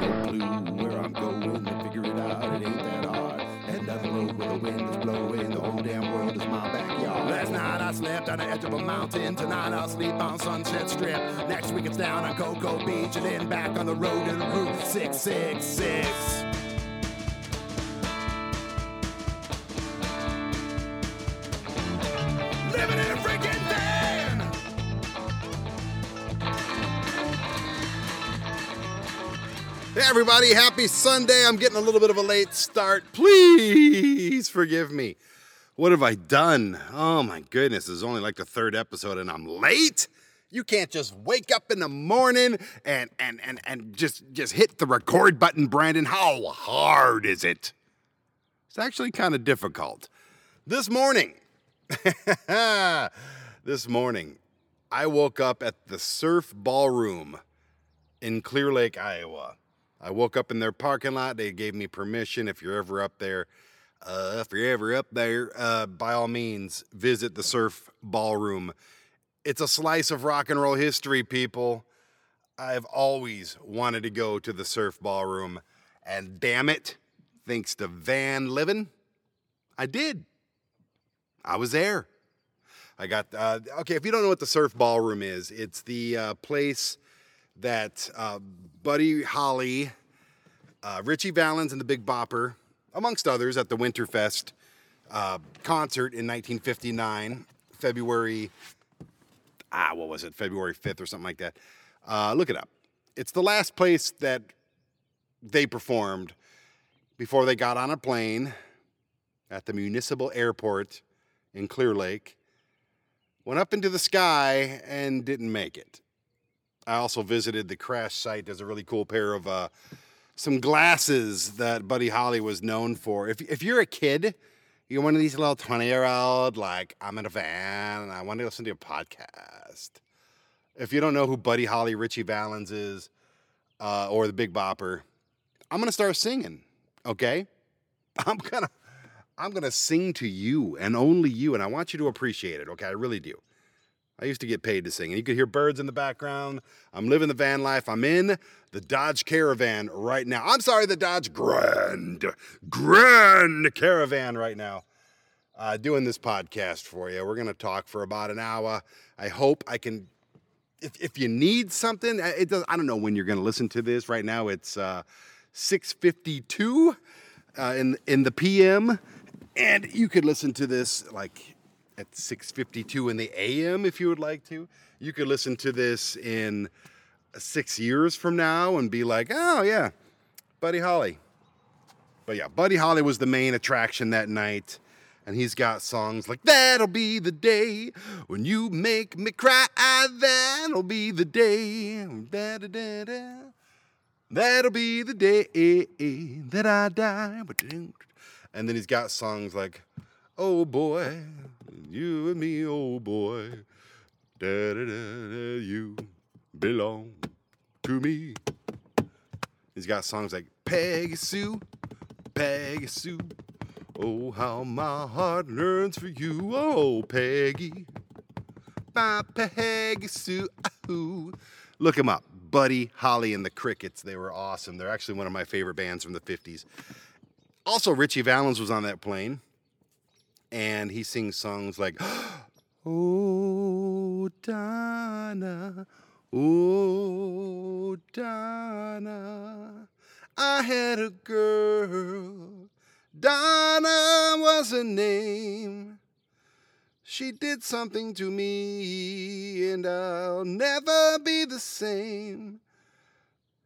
no clue where I'm going to figure it out. It ain't that hard. Heading down the road where the wind is blowing. The whole damn world is my backyard. Last night I slept on the edge of a mountain. Tonight I'll sleep on Sunset Strip. Next week it's down on Cocoa Beach and then back on the road to Route 666. Everybody, happy Sunday. I'm getting a little bit of a late start. Please forgive me. What have I done? Oh my goodness, it's only like the third episode and I'm late. You can't just wake up in the morning and and and and just just hit the record button, Brandon. How hard is it? It's actually kind of difficult. This morning, this morning, I woke up at the Surf Ballroom in Clear Lake, Iowa. I woke up in their parking lot. They gave me permission. If you're ever up there, uh, if you're ever up there, uh, by all means, visit the Surf Ballroom. It's a slice of rock and roll history, people. I've always wanted to go to the Surf Ballroom, and damn it, thanks to Van Livin, I did. I was there. I got uh, okay. If you don't know what the Surf Ballroom is, it's the uh, place that uh, Buddy Holly, uh, Ritchie Valens, and the Big Bopper, amongst others, at the Winterfest uh, concert in 1959, February, ah, what was it, February 5th or something like that. Uh, look it up. It's the last place that they performed before they got on a plane at the municipal airport in Clear Lake, went up into the sky, and didn't make it. I also visited the crash site. There's a really cool pair of uh, some glasses that Buddy Holly was known for. If, if you're a kid, you're one of these little 20 year old, like, I'm in a van and I want to listen to a podcast. If you don't know who Buddy Holly, Ritchie Valens is, uh, or the Big Bopper, I'm going to start singing, okay? I'm going to. I'm going to sing to you and only you, and I want you to appreciate it, okay? I really do. I used to get paid to sing, and you could hear birds in the background. I'm living the van life. I'm in the Dodge Caravan right now. I'm sorry, the Dodge Grand, Grand Caravan right now. Uh, doing this podcast for you. We're going to talk for about an hour. I hope I can. If, if you need something, uh, it does. I don't know when you're going to listen to this. Right now, it's uh, 6:52 uh, in in the PM, and you could listen to this like at 6:52 in the AM if you would like to. You could listen to this in 6 years from now and be like, "Oh yeah, Buddy Holly." But yeah, Buddy Holly was the main attraction that night. And he's got songs like That'll be the day when you make me cry. That'll be the day. Da-da-da-da. That'll be the day that I die. And then he's got songs like Oh boy, you and me, oh boy. Da, da, da, da, you belong to me. He's got songs like Peggy Sue, Peggy Sue. Oh, how my heart yearns for you, oh Peggy. My Peggy Sue. Look him up. Buddy Holly and the Crickets. They were awesome. They're actually one of my favorite bands from the 50s. Also, Ritchie Valens was on that plane and he sings songs like Oh Donna, oh Donna, I had a girl, Donna was her name. She did something to me, and I'll never be the same.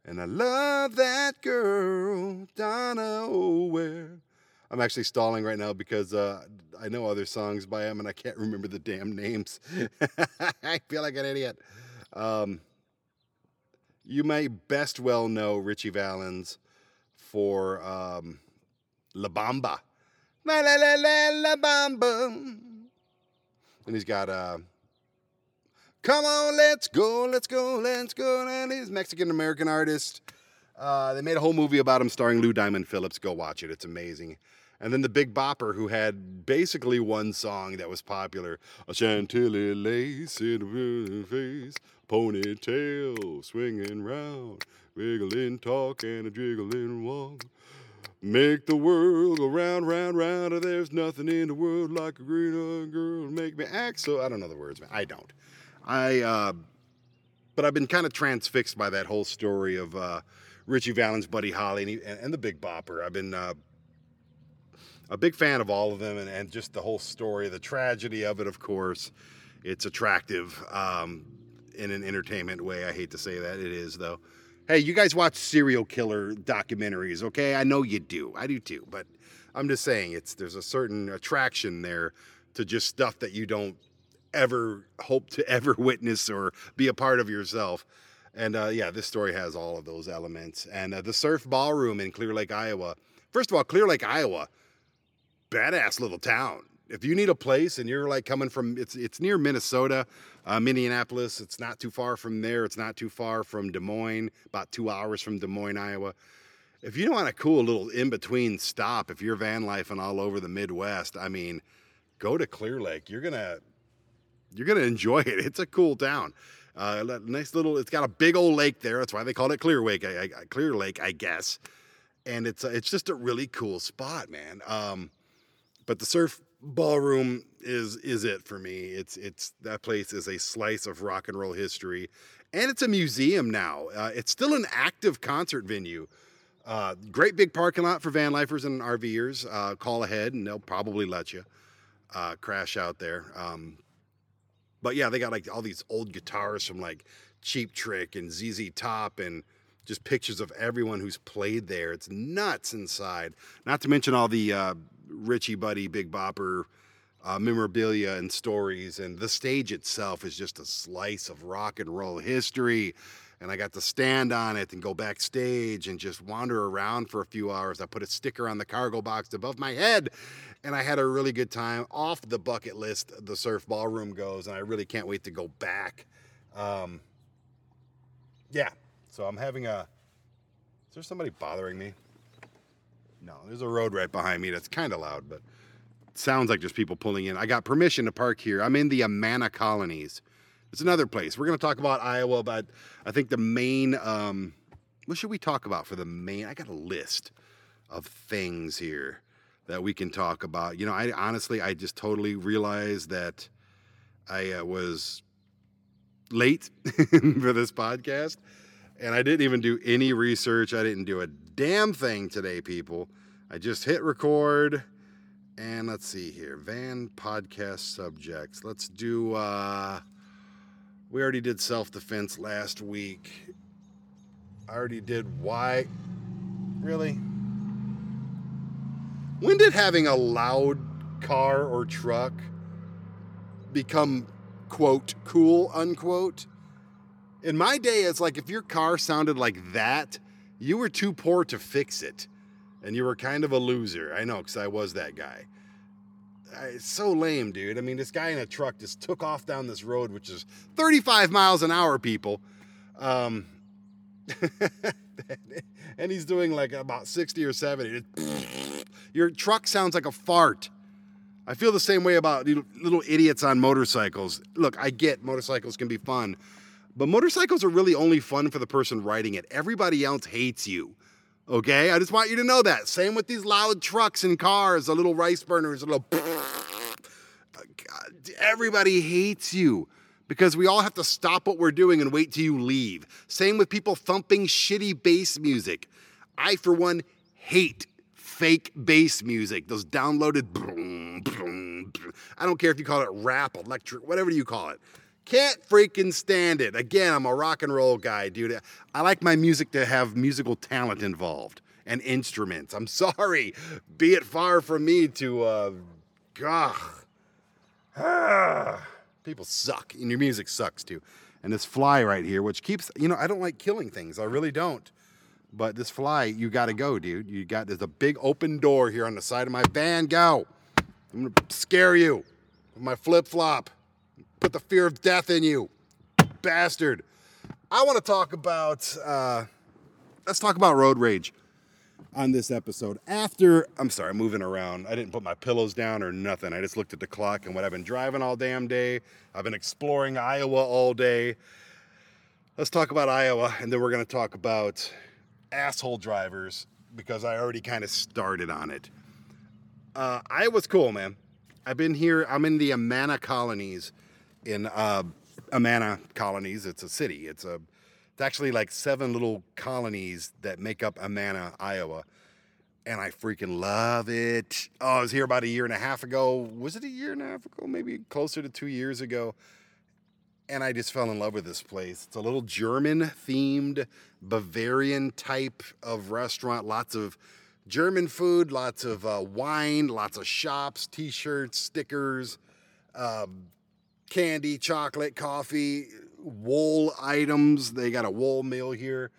And I love that girl, Donna. Oh, where I'm actually stalling right now because uh, I know other songs by him and I can't remember the damn names. I feel like an idiot. Um, you may best well know Ritchie Valens for um, La Bamba. La la la la Bamba. And he's got uh, Come on, let's go, let's go, let's go. And he's Mexican American artist. Uh, they made a whole movie about him starring Lou Diamond Phillips. Go watch it, it's amazing. And then the Big Bopper, who had basically one song that was popular: "A Chantilly lace in her face, ponytail swinging round, wiggling, talk, and a jiggling walk. Make the world go round, round, round. And there's nothing in the world like a green-eyed girl make me act so. I don't know the words, man. I don't. I, uh, but I've been kind of transfixed by that whole story of uh, Ritchie Valens, Buddy Holly, and, he, and, and the Big Bopper. I've been uh, a big fan of all of them, and, and just the whole story, the tragedy of it, of course. It's attractive um, in an entertainment way. I hate to say that, it is though. Hey, you guys watch serial killer documentaries, okay? I know you do. I do too. But I'm just saying it's there's a certain attraction there to just stuff that you don't ever hope to ever witness or be a part of yourself. And uh, yeah, this story has all of those elements. And uh, the Surf Ballroom in Clear Lake, Iowa. First of all, Clear Lake, Iowa, badass little town. If you need a place and you're like coming from, it's it's near Minnesota, uh, Minneapolis. It's not too far from there. It's not too far from Des Moines, about two hours from Des Moines, Iowa. If you want a cool little in between stop, if you're van lifing all over the Midwest, I mean, go to Clear Lake. You're gonna you're gonna enjoy it. It's a cool town. Uh, nice little. It's got a big old lake there. That's why they call it Clear Lake. I, I, Clear Lake, I guess. And it's it's just a really cool spot, man. Um, but the surf ballroom is is it for me. It's it's that place is a slice of rock and roll history, and it's a museum now. Uh, it's still an active concert venue. Uh, great big parking lot for van lifers and RVers. Uh, call ahead and they'll probably let you uh, crash out there. Um, but yeah, they got like all these old guitars from like Cheap Trick and ZZ Top and just pictures of everyone who's played there. It's nuts inside. Not to mention all the uh, Ritchie Buddy, Big Bopper uh, memorabilia and stories. And the stage itself is just a slice of rock and roll history. And I got to stand on it and go backstage and just wander around for a few hours. I put a sticker on the cargo box above my head and I had a really good time. Off the bucket list, the surf ballroom goes, and I really can't wait to go back. Um, yeah, so I'm having a. Is there somebody bothering me? No, there's a road right behind me that's kind of loud, but sounds like just people pulling in. I got permission to park here. I'm in the Amana colonies. It's another place. We're going to talk about Iowa, but I think the main. Um, what should we talk about for the main? I got a list of things here that we can talk about. You know, I honestly, I just totally realized that I uh, was late for this podcast and I didn't even do any research. I didn't do a damn thing today, people. I just hit record. And let's see here. Van podcast subjects. Let's do uh we already did self-defense last week. I already did why really? When did having a loud car or truck become quote cool unquote? In my day, it's like if your car sounded like that, you were too poor to fix it. And you were kind of a loser. I know, because I was that guy. It's so lame, dude. I mean, this guy in a truck just took off down this road, which is 35 miles an hour, people. Um, and he's doing like about 60 or 70. Your truck sounds like a fart. I feel the same way about little idiots on motorcycles. Look, I get motorcycles can be fun, but motorcycles are really only fun for the person riding it. Everybody else hates you. Okay? I just want you to know that. Same with these loud trucks and cars, the little rice burners, the little. Oh, God, everybody hates you because we all have to stop what we're doing and wait till you leave. Same with people thumping shitty bass music. I, for one, hate fake bass music, those downloaded. I don't care if you call it rap, electric, whatever you call it. Can't freaking stand it. Again, I'm a rock and roll guy, dude. I like my music to have musical talent involved and instruments. I'm sorry. Be it far from me to, uh, God. Ah, people suck, and your music sucks too. And this fly right here, which keeps, you know, I don't like killing things. I really don't. But this fly, you got to go, dude. You got, there's a big open door here on the side of my van. Go. I'm to scare you with my flip flop put the fear of death in you, bastard. I want to talk about, uh, let's talk about road rage on this episode. After, I'm sorry, I'm moving around. I didn't put my pillows down or nothing. I just looked at the clock and what I've been driving all damn day. I've been exploring Iowa all day. Let's talk about Iowa, and then we're going to talk about asshole drivers because I already kind of started on it. Uh, Iowa's cool, man. I've been here. I'm in the Amana colonies in uh, Amana colonies. It's a city. It's a. It's actually like seven little colonies that make up Amana, Iowa, and I freaking love it. Oh, I was here about a year and a half ago. Was it a year and a half ago? Maybe closer to two years ago. And I just fell in love with this place. It's a little German themed, Bavarian type of restaurant. Lots of German food, lots of uh, wine, lots of shops, t shirts, stickers, um, candy, chocolate, coffee, wool items. They got a wool mill here.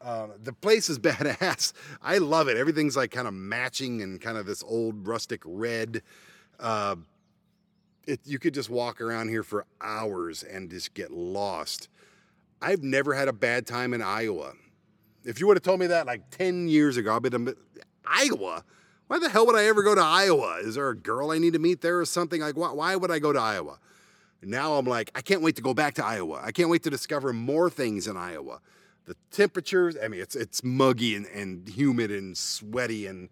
Uh, the place is badass. I love it. Everything's like kind of matching and kind of this old rustic red. Uh, it, you could just walk around here for hours and just get lost. I've never had a bad time in Iowa. If you would have told me that like 10 years ago, I'd be Iowa? Why the hell would I ever go to Iowa? Is there a girl I need to meet there or something? Like, why, why would I go to Iowa? Now I'm like, I can't wait to go back to Iowa. I can't wait to discover more things in Iowa. The temperatures, I mean, it's it's muggy and, and humid and sweaty and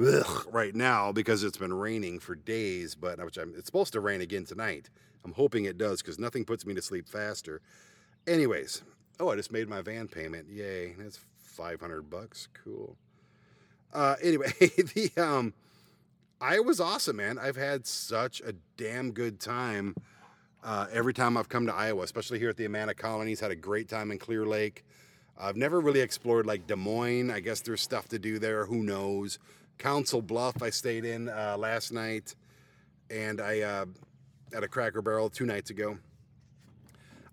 ugh, right now because it's been raining for days, but which I'm, it's supposed to rain again tonight. I'm hoping it does because nothing puts me to sleep faster. Anyways, oh, I just made my van payment. Yay, that's 500 bucks. Cool. Uh, anyway, the um, Iowa's awesome, man. I've had such a damn good time uh, every time I've come to Iowa, especially here at the Amana Colonies. Had a great time in Clear Lake. I've never really explored like Des Moines. I guess there's stuff to do there. Who knows? Council Bluff, I stayed in uh, last night, and I uh, at a Cracker Barrel two nights ago.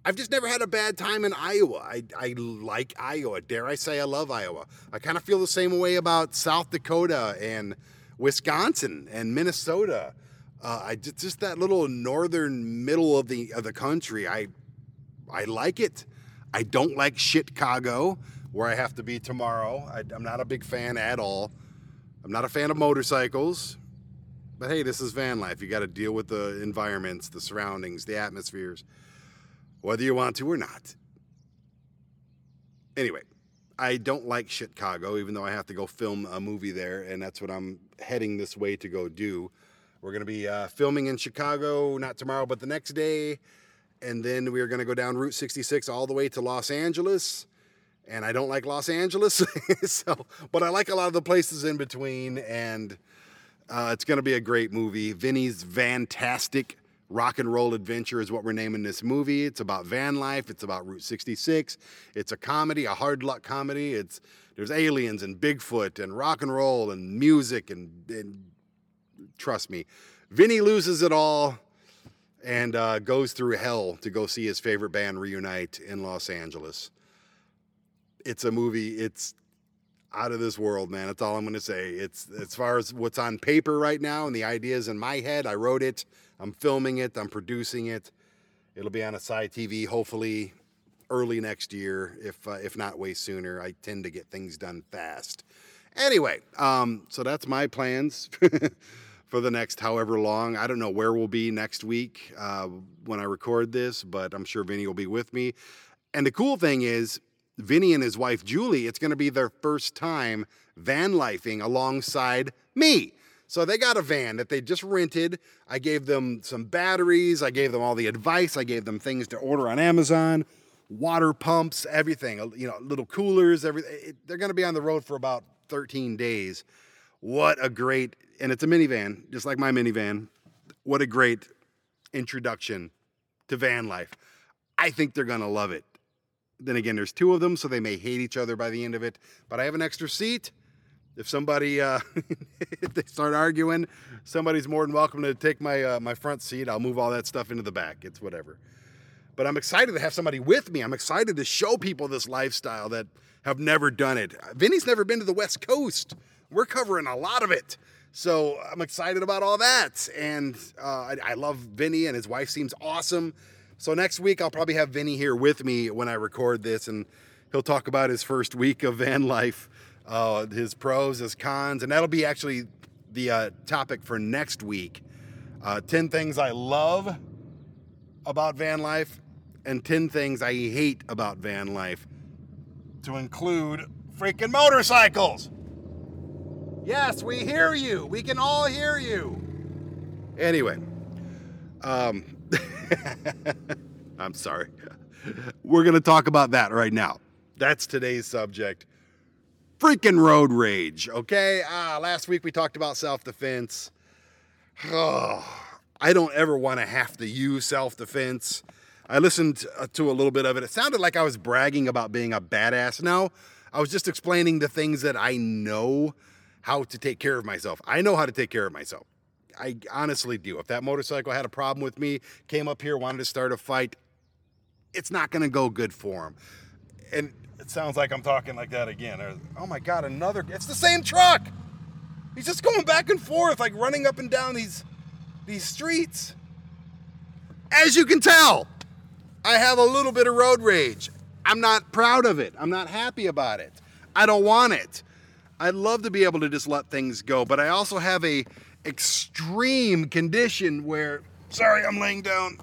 I've just never had a bad time in Iowa. I, I like Iowa. Dare I say I love Iowa? I kind of feel the same way about South Dakota and Wisconsin and Minnesota. Uh, I just, just that little northern middle of the of the country. I I like it. I don't like Chicago, where I have to be tomorrow. I, I'm not a big fan at all. I'm not a fan of motorcycles. But hey, this is van life. You got to deal with the environments, the surroundings, the atmospheres, whether you want to or not. Anyway, I don't like Chicago, even though I have to go film a movie there, and that's what I'm heading this way to go do. We're going to be uh, filming in Chicago, not tomorrow, but the next day. And then we are going to go down Route 66 all the way to Los Angeles. And I don't like Los Angeles, so but I like a lot of the places in between. And uh, it's going to be a great movie. Vinny's Fantastic Rock and Roll Adventure is what we're naming this movie. It's about van life. It's about Route 66. It's a comedy, a hard luck comedy. It's there's aliens and Bigfoot and rock and roll and music and, and trust me, Vinny loses it all and uh, goes through hell to go see his favorite band reunite in Los Angeles. It's a movie. It's out of this world, man. That's all I'm going to say. It's as far as what's on paper right now and the ideas in my head. I wrote it. I'm filming it. I'm producing it. It'll be on a side TV, hopefully early next year, if uh, if not way sooner. I tend to get things done fast. Anyway, um, so that's my plans. for the next however long. I don't know where we'll be next week uh, when I record this, but I'm sure Vinny will be with me. And the cool thing is, Vinny and his wife Julie, it's going to be their first time van lifing alongside me. So they got a van that they just rented. I gave them some batteries, I gave them all the advice, I gave them things to order on Amazon, water pumps, everything, you know, little coolers, everything. They're going to be on the road for about 13 days. What a great and it's a minivan, just like my minivan. What a great introduction to van life. I think they're gonna love it. Then again, there's two of them, so they may hate each other by the end of it. But I have an extra seat. If somebody uh, if they start arguing, somebody's more than welcome to take my uh, my front seat. I'll move all that stuff into the back. It's whatever. But I'm excited to have somebody with me. I'm excited to show people this lifestyle that have never done it. Vinny's never been to the West Coast. We're covering a lot of it. So I'm excited about all that. And uh, I, I, love Vinny, and his wife seems awesome. So next week, I'll probably have Vinny here with me when I record this, and he'll talk about his first week of van life, uh, his pros, his cons, and that'll be actually the uh, topic for next week. Uh, 10 things I love about van life. and 10 things I hate about van life, to include freaking motorcycles. Yes, we hear you. We can all hear you. Anyway, um, I'm sorry. We're going to talk about that right now. That's today's subject. Freaking road rage, okay? Ah, last week we talked about self defense. Oh, I don't ever want to have to use self defense. I listened uh, to a little bit of it. It sounded like I was bragging about being a badass. No, I was just explaining the things that I know how to take care of myself. I know how to take care of myself. I honestly do. If that motorcycle had a problem with me, came up here, wanted to start a fight, it's not going to go good for him. And it sounds like I'm talking like that again. Oh my God, another. It's the same truck. He's just going back and forth, like running up and down these these streets. As you can tell, I have a little bit of road rage. I'm not proud of it. I'm not happy about it. I don't want it. I'd love to be able to just let things go, but I also have a extreme condition where sorry, I'm laying down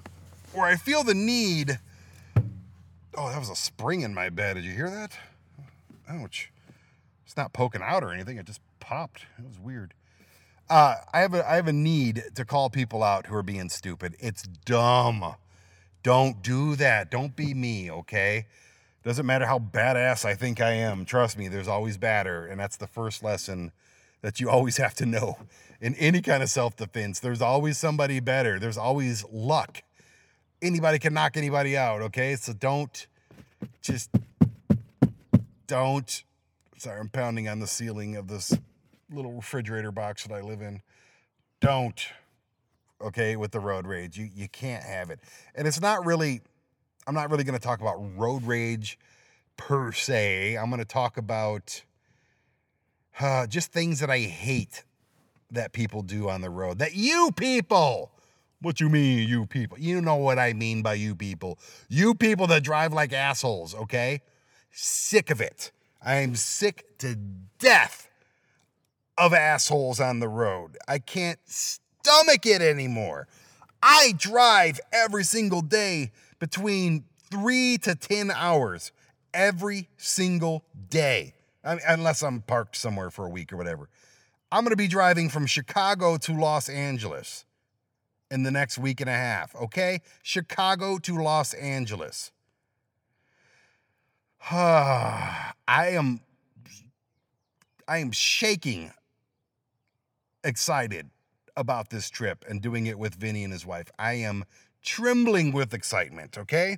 where I feel the need Oh, that was a spring in my bed. Did you hear that? Ouch. It's not poking out or anything. It just popped. It was weird. Uh, I have a I have a need to call people out who are being stupid. It's dumb. Don't do that. Don't be me, okay? Doesn't matter how badass I think I am. Trust me, there's always badder, and that's the first lesson that you always have to know in any kind of self-defense. There's always somebody better. There's always luck. Anybody can knock anybody out, okay? So don't just don't sorry, I'm pounding on the ceiling of this little refrigerator box that I live in. Don't okay, with the road rage. You you can't have it. And it's not really I'm not really going to talk about road rage per se. I'm going to talk about uh, just things that I hate that people do on the road. That you people. What you mean, you people? You know what I mean by you people. You people that drive like assholes, okay? Sick of it. I am sick to death of assholes on the road. I can't stomach it anymore. I drive every single day between three to 10 hours every single day, I mean, unless I'm parked somewhere for a week or whatever. I'm going to be driving from Chicago to Los Angeles in the next week and a half, okay? Chicago to Los Angeles. I am I am shaking excited about this trip and doing it with Vinny and his wife. I am trembling with excitement, okay?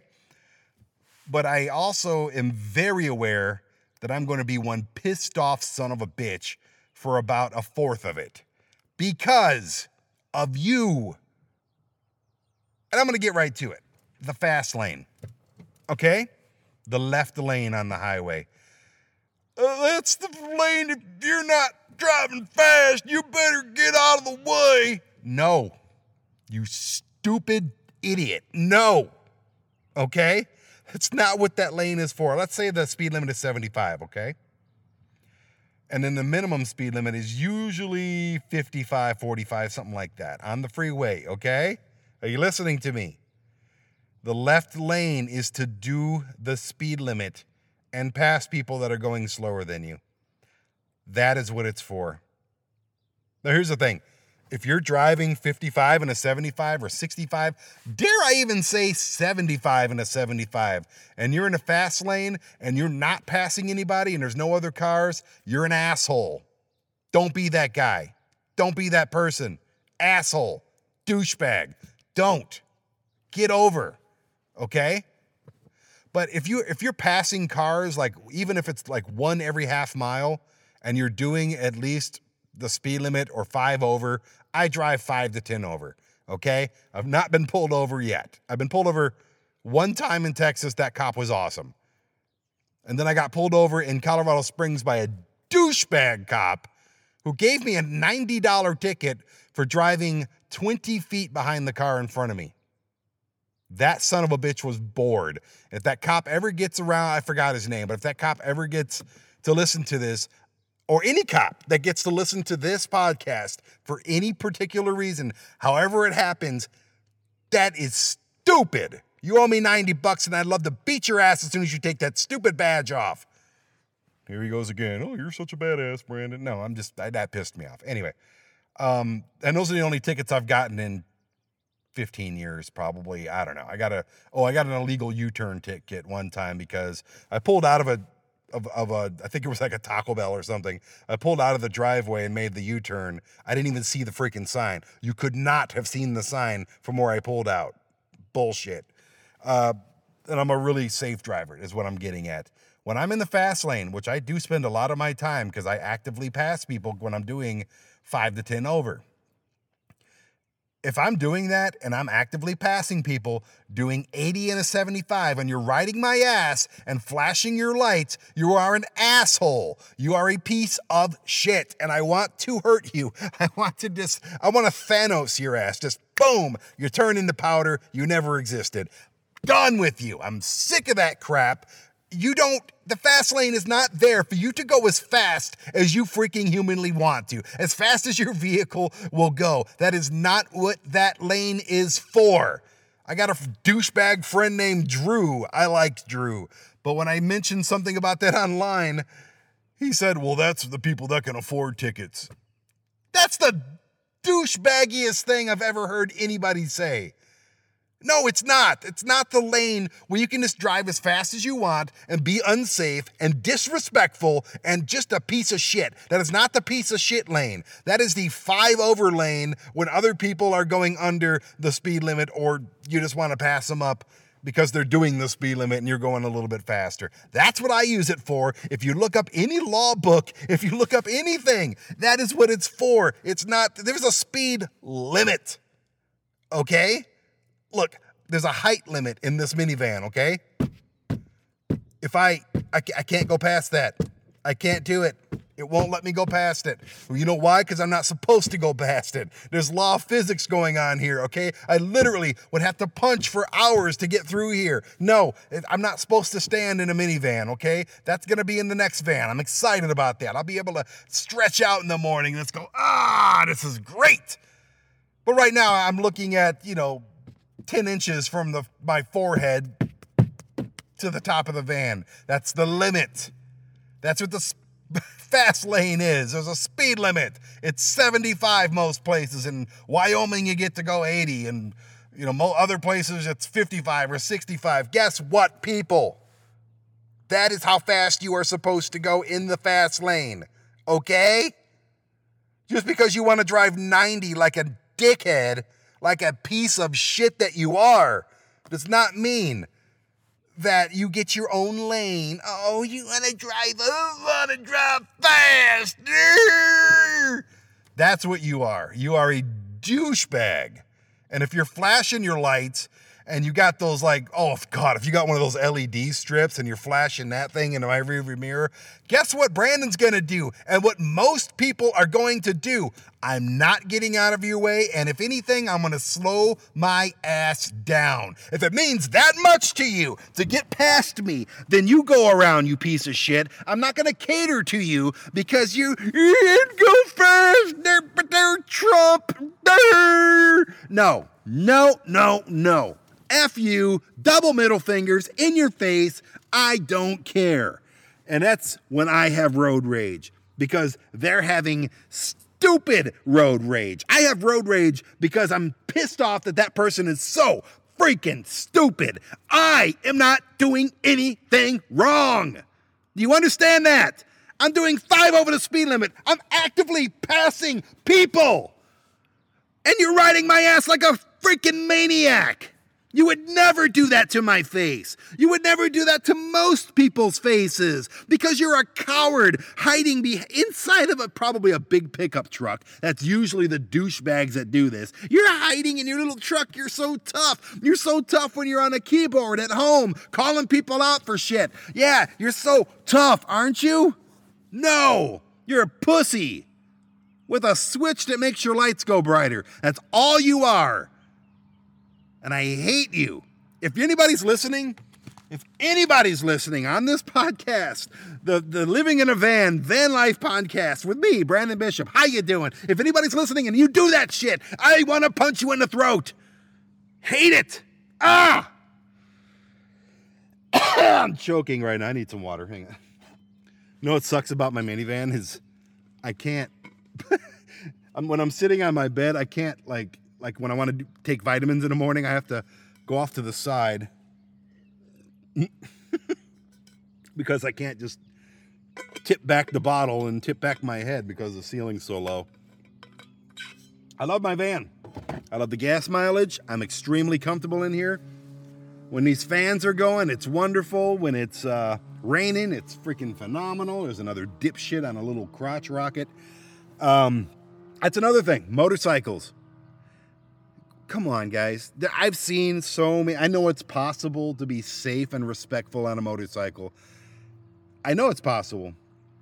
But I also am very aware that I'm going to be one pissed off son of a bitch for about a fourth of it because of you. And I'm going to get right to it. The fast lane. Okay? The left lane on the highway. Uh, that's the lane if you're not driving fast, you better get out of the way. No, you stupid idiot. No. Okay? That's not what that lane is for. Let's say the speed limit is 75, okay? And then the minimum speed limit is usually 55, 45, something like that on the freeway, okay? Are you listening to me? The left lane is to do the speed limit and pass people that are going slower than you. That is what it's for. Now, here's the thing if you're driving 55 and a 75 or 65, dare I even say 75 and a 75, and you're in a fast lane and you're not passing anybody and there's no other cars, you're an asshole. Don't be that guy. Don't be that person. Asshole. Douchebag. Don't. Get over. Okay? But if you if you're passing cars like even if it's like one every half mile, and you're doing at least the speed limit or five over, I drive five to 10 over. Okay. I've not been pulled over yet. I've been pulled over one time in Texas. That cop was awesome. And then I got pulled over in Colorado Springs by a douchebag cop who gave me a $90 ticket for driving 20 feet behind the car in front of me. That son of a bitch was bored. If that cop ever gets around, I forgot his name, but if that cop ever gets to listen to this, or any cop that gets to listen to this podcast for any particular reason, however it happens, that is stupid. You owe me 90 bucks and I'd love to beat your ass as soon as you take that stupid badge off. Here he goes again. Oh, you're such a badass, Brandon. No, I'm just, that pissed me off. Anyway, um, and those are the only tickets I've gotten in 15 years, probably. I don't know. I got a, oh, I got an illegal U turn ticket one time because I pulled out of a, of, of a, I think it was like a Taco Bell or something. I pulled out of the driveway and made the U turn. I didn't even see the freaking sign. You could not have seen the sign from where I pulled out. Bullshit. Uh, and I'm a really safe driver, is what I'm getting at. When I'm in the fast lane, which I do spend a lot of my time because I actively pass people when I'm doing five to 10 over if I'm doing that and I'm actively passing people doing 80 and a 75 and you're riding my ass and flashing your lights, you are an asshole. You are a piece of shit. And I want to hurt you. I want to just, I want to Thanos your ass. Just boom, you turn into powder. You never existed. Done with you. I'm sick of that crap you don't the fast lane is not there for you to go as fast as you freaking humanly want to. As fast as your vehicle will go. That is not what that lane is for. I got a douchebag friend named drew. I liked drew. But when i mentioned something about that online he said well that's the people that can afford tickets. That's the douchebaggiest thing i've ever heard anybody say no, it's not. It's not the lane where you can just drive as fast as you want and be unsafe and disrespectful and just a piece of shit. That is not the piece of shit lane. That is the five over lane when other people are going under the speed limit or you just want to pass them up because they're doing the speed limit and you're going a little bit faster. That's what I use it for. If you look up any law book, if you look up anything, that is what it's for. It's not, there's a speed limit. Okay? Look, there's a height limit in this minivan, okay? If I, I, I can't go past that. I can't do it. It won't let me go past it. You know why? Because I'm not supposed to go past it. There's law of physics going on here, okay? I literally would have to punch for hours to get through here. No, I'm not supposed to stand in a minivan, okay? That's gonna be in the next van. I'm excited about that. I'll be able to stretch out in the morning. Let's go, ah, this is great. But right now, I'm looking at, you know, 10 inches from the my forehead to the top of the van. That's the limit. That's what the fast lane is. There's a speed limit. It's 75 most places. In Wyoming, you get to go 80. And, you know, other places, it's 55 or 65. Guess what, people? That is how fast you are supposed to go in the fast lane. Okay? Just because you want to drive 90 like a dickhead like a piece of shit that you are does not mean that you get your own lane. Oh, you want to drive? Oh, I want to drive fast. That's what you are. You are a douchebag. And if you're flashing your lights and you got those like, oh God, if you got one of those LED strips and you're flashing that thing in my rearview mirror, guess what Brandon's gonna do? And what most people are going to do? I'm not getting out of your way, and if anything, I'm gonna slow my ass down. If it means that much to you to get past me, then you go around, you piece of shit. I'm not gonna cater to you because you, go fast, there, but they're Trump. There no, no, no, no. F you, double middle fingers in your face. I don't care. And that's when I have road rage because they're having stupid road rage. I have road rage because I'm pissed off that that person is so freaking stupid. I am not doing anything wrong. Do you understand that? I'm doing five over the speed limit. I'm actively passing people. And you're riding my ass like a freaking maniac. You would never do that to my face. You would never do that to most people's faces because you're a coward hiding be- inside of a probably a big pickup truck. That's usually the douchebags that do this. You're hiding in your little truck. You're so tough. You're so tough when you're on a keyboard at home calling people out for shit. Yeah, you're so tough, aren't you? No, you're a pussy with a switch that makes your lights go brighter. That's all you are and I hate you. If anybody's listening, if anybody's listening on this podcast, the, the Living in a Van Van Life podcast with me, Brandon Bishop, how you doing? If anybody's listening and you do that shit, I want to punch you in the throat. Hate it. Ah! I'm choking right now. I need some water. Hang on. You know what sucks about my minivan is I can't. When I'm sitting on my bed, I can't like like when I want to do, take vitamins in the morning. I have to go off to the side because I can't just tip back the bottle and tip back my head because the ceiling's so low. I love my van. I love the gas mileage. I'm extremely comfortable in here. When these fans are going, it's wonderful. When it's uh, raining, it's freaking phenomenal. There's another dipshit on a little crotch rocket. Um, that's another thing. Motorcycles. Come on, guys. I've seen so many. I know it's possible to be safe and respectful on a motorcycle. I know it's possible.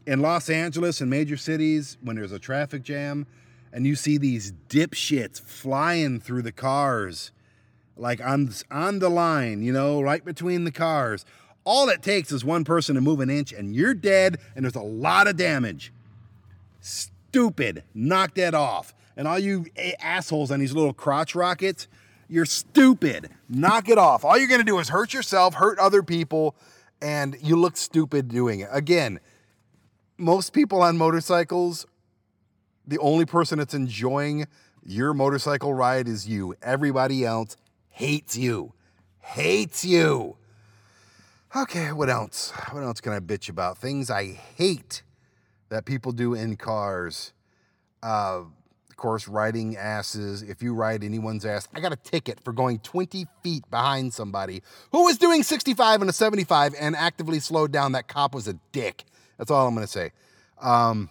In Los Angeles and major cities, when there's a traffic jam and you see these dipshits flying through the cars, like on, on the line, you know, right between the cars, all it takes is one person to move an inch and you're dead and there's a lot of damage. Stupid. Knock that off. And all you assholes on these little crotch rockets, you're stupid. Knock it off. All you're going to do is hurt yourself, hurt other people, and you look stupid doing it. Again, most people on motorcycles, the only person that's enjoying your motorcycle ride is you. Everybody else hates you. Hates you. Okay, what else? What else can I bitch about? Things I hate that people do in cars. Uh, course, riding asses. If you ride anyone's ass, I got a ticket for going 20 feet behind somebody who was doing 65 and a 75 and actively slowed down. That cop was a dick. That's all I'm going to say. Um,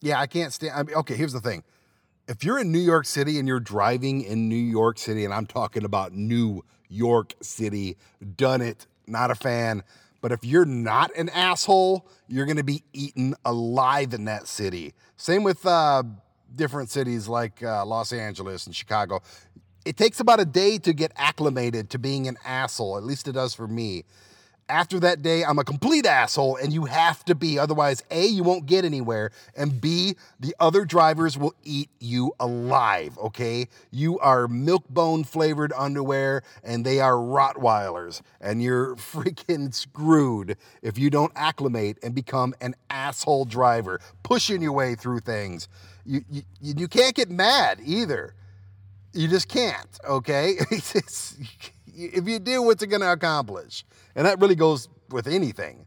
yeah, I can't stand. I mean, okay, here's the thing. If you're in New York City and you're driving in New York City, and I'm talking about New York City, done it, not a fan. But if you're not an asshole, you're going to be eaten alive in that city. Same with uh, different cities like uh, Los Angeles and Chicago. It takes about a day to get acclimated to being an asshole. At least it does for me after that day, I'm a complete asshole, and you have to be. Otherwise, A, you won't get anywhere, and B, the other drivers will eat you alive, okay? You are milk bone flavored underwear, and they are Rottweilers, and you're freaking screwed if you don't acclimate and become an asshole driver, pushing your way through things. You, you, you can't get mad either. You just can't, okay? if you do, what's it going to accomplish? And that really goes with anything,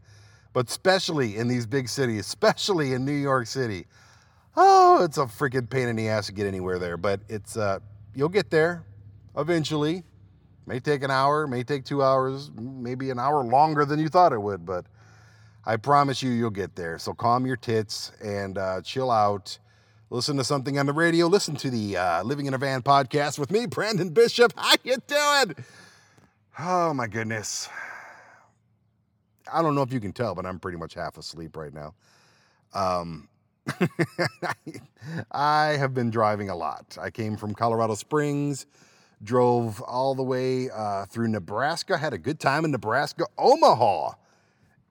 but especially in these big cities, especially in New York City. Oh, it's a freaking pain in the ass to get anywhere there, but it's uh, you'll get there eventually. May take an hour, may take two hours, maybe an hour longer than you thought it would, but I promise you, you'll get there. So calm your tits and uh, chill out. Listen to something on the radio. Listen to the uh, Living in a Van podcast with me, Brandon Bishop. How you doing? Oh my goodness. I don't know if you can tell, but I'm pretty much half asleep right now. Um, I have been driving a lot. I came from Colorado Springs, drove all the way uh, through Nebraska, had a good time in Nebraska. Omaha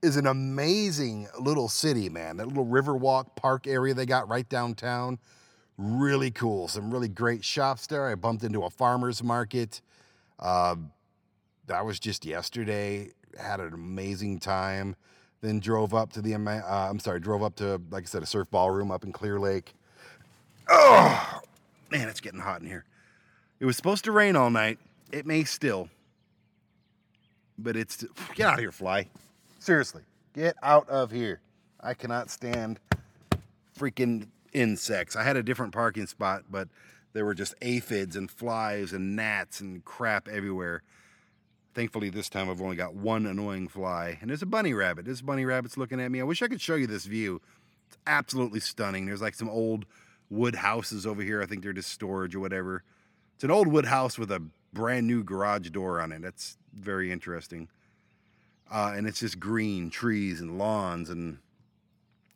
is an amazing little city, man. That little Riverwalk Park area they got right downtown. Really cool. Some really great shops there. I bumped into a farmer's market. Uh, that was just yesterday had an amazing time. Then drove up to the, uh, I'm sorry, drove up to, like I said, a surf ballroom up in Clear Lake. Oh, man, it's getting hot in here. It was supposed to rain all night. It may still, but it's, get out of here, fly. Seriously, get out of here. I cannot stand freaking insects. I had a different parking spot, but there were just aphids and flies and gnats and crap everywhere. Thankfully, this time I've only got one annoying fly, and there's a bunny rabbit. This bunny rabbit's looking at me. I wish I could show you this view. It's absolutely stunning. There's like some old wood houses over here. I think they're just storage or whatever. It's an old wood house with a brand new garage door on it. That's very interesting. Uh, and it's just green trees and lawns. And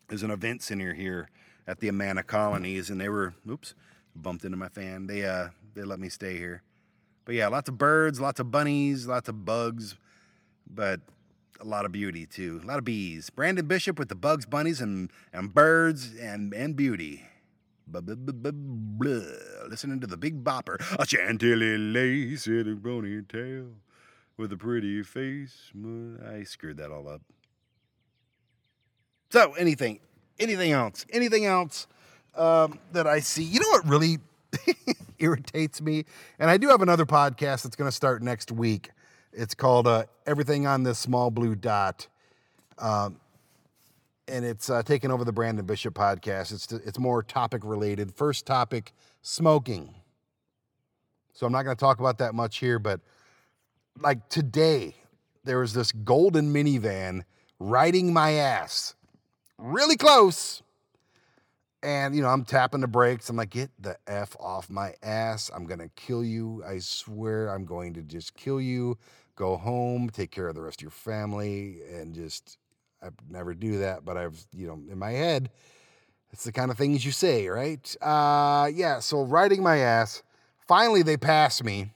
there's an event center here at the Amana Colonies, and they were, oops, bumped into my fan. They uh, they let me stay here. But yeah, lots of birds, lots of bunnies, lots of bugs, but a lot of beauty too. A lot of bees. Brandon Bishop with the bugs, bunnies, and, and birds and, and beauty. Listening to the Big Bopper, a chantilly lace in a ponytail. with a pretty face. I screwed that all up. So, anything, anything else, anything else um, that I see? You know what really irritates me? And I do have another podcast that's going to start next week. It's called uh, Everything on This Small Blue Dot. Um, and it's uh, taken over the Brandon Bishop podcast. It's it's more topic related. First topic: smoking. So I'm not going to talk about that much here, but like today, there was this golden minivan riding my ass, really close. And you know, I'm tapping the brakes. I'm like, get the f off my ass! I'm gonna kill you. I swear, I'm going to just kill you. Go home, take care of the rest of your family, and just I never do that, but I've, you know, in my head, it's the kind of things you say, right? Uh, yeah, so riding my ass. Finally, they passed me,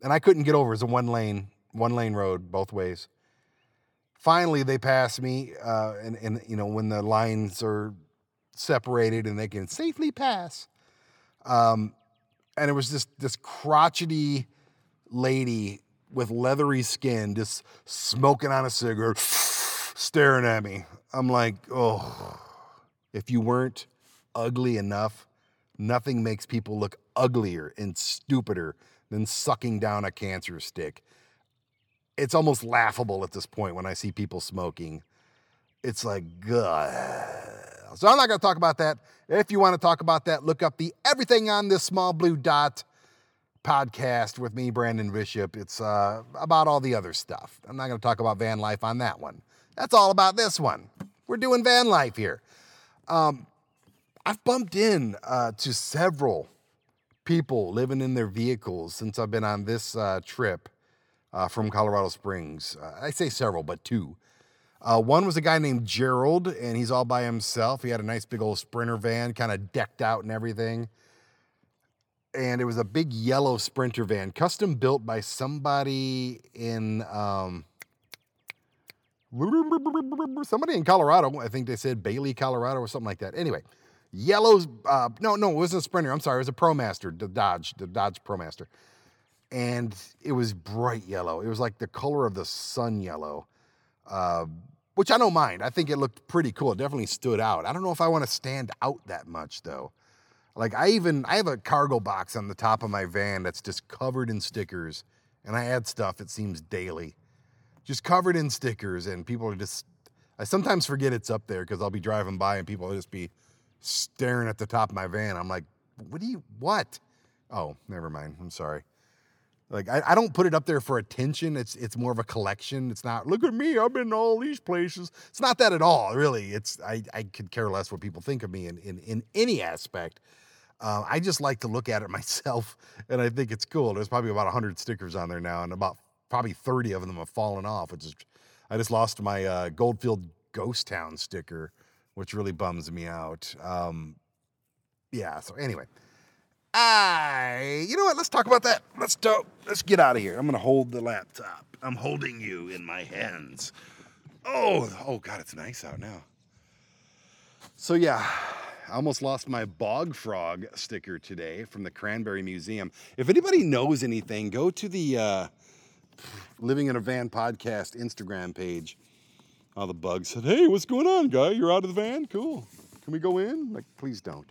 and I couldn't get over. It's a one lane, one lane road both ways. Finally, they passed me, uh, and, and you know when the lines are separated and they can safely pass. Um, and it was just this crotchety lady with leathery skin, just smoking on a cigarette staring at me. I'm like, oh, if you weren't ugly enough, nothing makes people look uglier and stupider than sucking down a cancer stick. It's almost laughable at this point when I see people smoking. It's like, God. So I'm not going to talk about that. If you want to talk about that, look up the Everything on This Small Blue Dot podcast with me, Brandon Bishop. It's uh, about all the other stuff. I'm not going to talk about van life on that one. That's all about this one. We're doing van life here. Um, I've bumped in uh, to several people living in their vehicles since I've been on this uh, trip uh, from Colorado Springs. Uh, I say several, but two. Uh, one was a guy named Gerald, and he's all by himself. He had a nice big old Sprinter van, kind of decked out and everything. And it was a big yellow Sprinter van, custom built by somebody in. Um, somebody in Colorado. I think they said Bailey, Colorado, or something like that. Anyway, yellow's uh, no, no, it wasn't a Sprinter. I'm sorry, it was a ProMaster, the Dodge, the Dodge ProMaster, and it was bright yellow. It was like the color of the sun yellow, uh, which I don't mind. I think it looked pretty cool. It definitely stood out. I don't know if I want to stand out that much though. Like I even I have a cargo box on the top of my van that's just covered in stickers, and I add stuff. It seems daily just covered in stickers, and people are just. I sometimes forget it's up there because I'll be driving by and people will just be staring at the top of my van. I'm like, what do you, what? Oh, never mind. I'm sorry. Like I, I don't put it up there for attention. It's it's more of a collection. It's not look at me. I've been to all these places. It's not that at all, really. It's I, I could care less what people think of me in in, in any aspect. Uh, I just like to look at it myself, and I think it's cool. There's probably about hundred stickers on there now, and about probably 30 of them have fallen off, which is, I just lost my uh, Goldfield Ghost Town sticker, which really bums me out. Um, yeah, so anyway. I, you know what? Let's talk about that. Let's do, let's get out of here. I'm gonna hold the laptop. I'm holding you in my hands. Oh, oh God, it's nice out now. So yeah, I almost lost my bog frog sticker today from the Cranberry Museum. If anybody knows anything, go to the uh, Living in a Van podcast Instagram page. All the bugs said, Hey, what's going on, guy? You're out of the van? Cool. Can we go in? Like, please don't.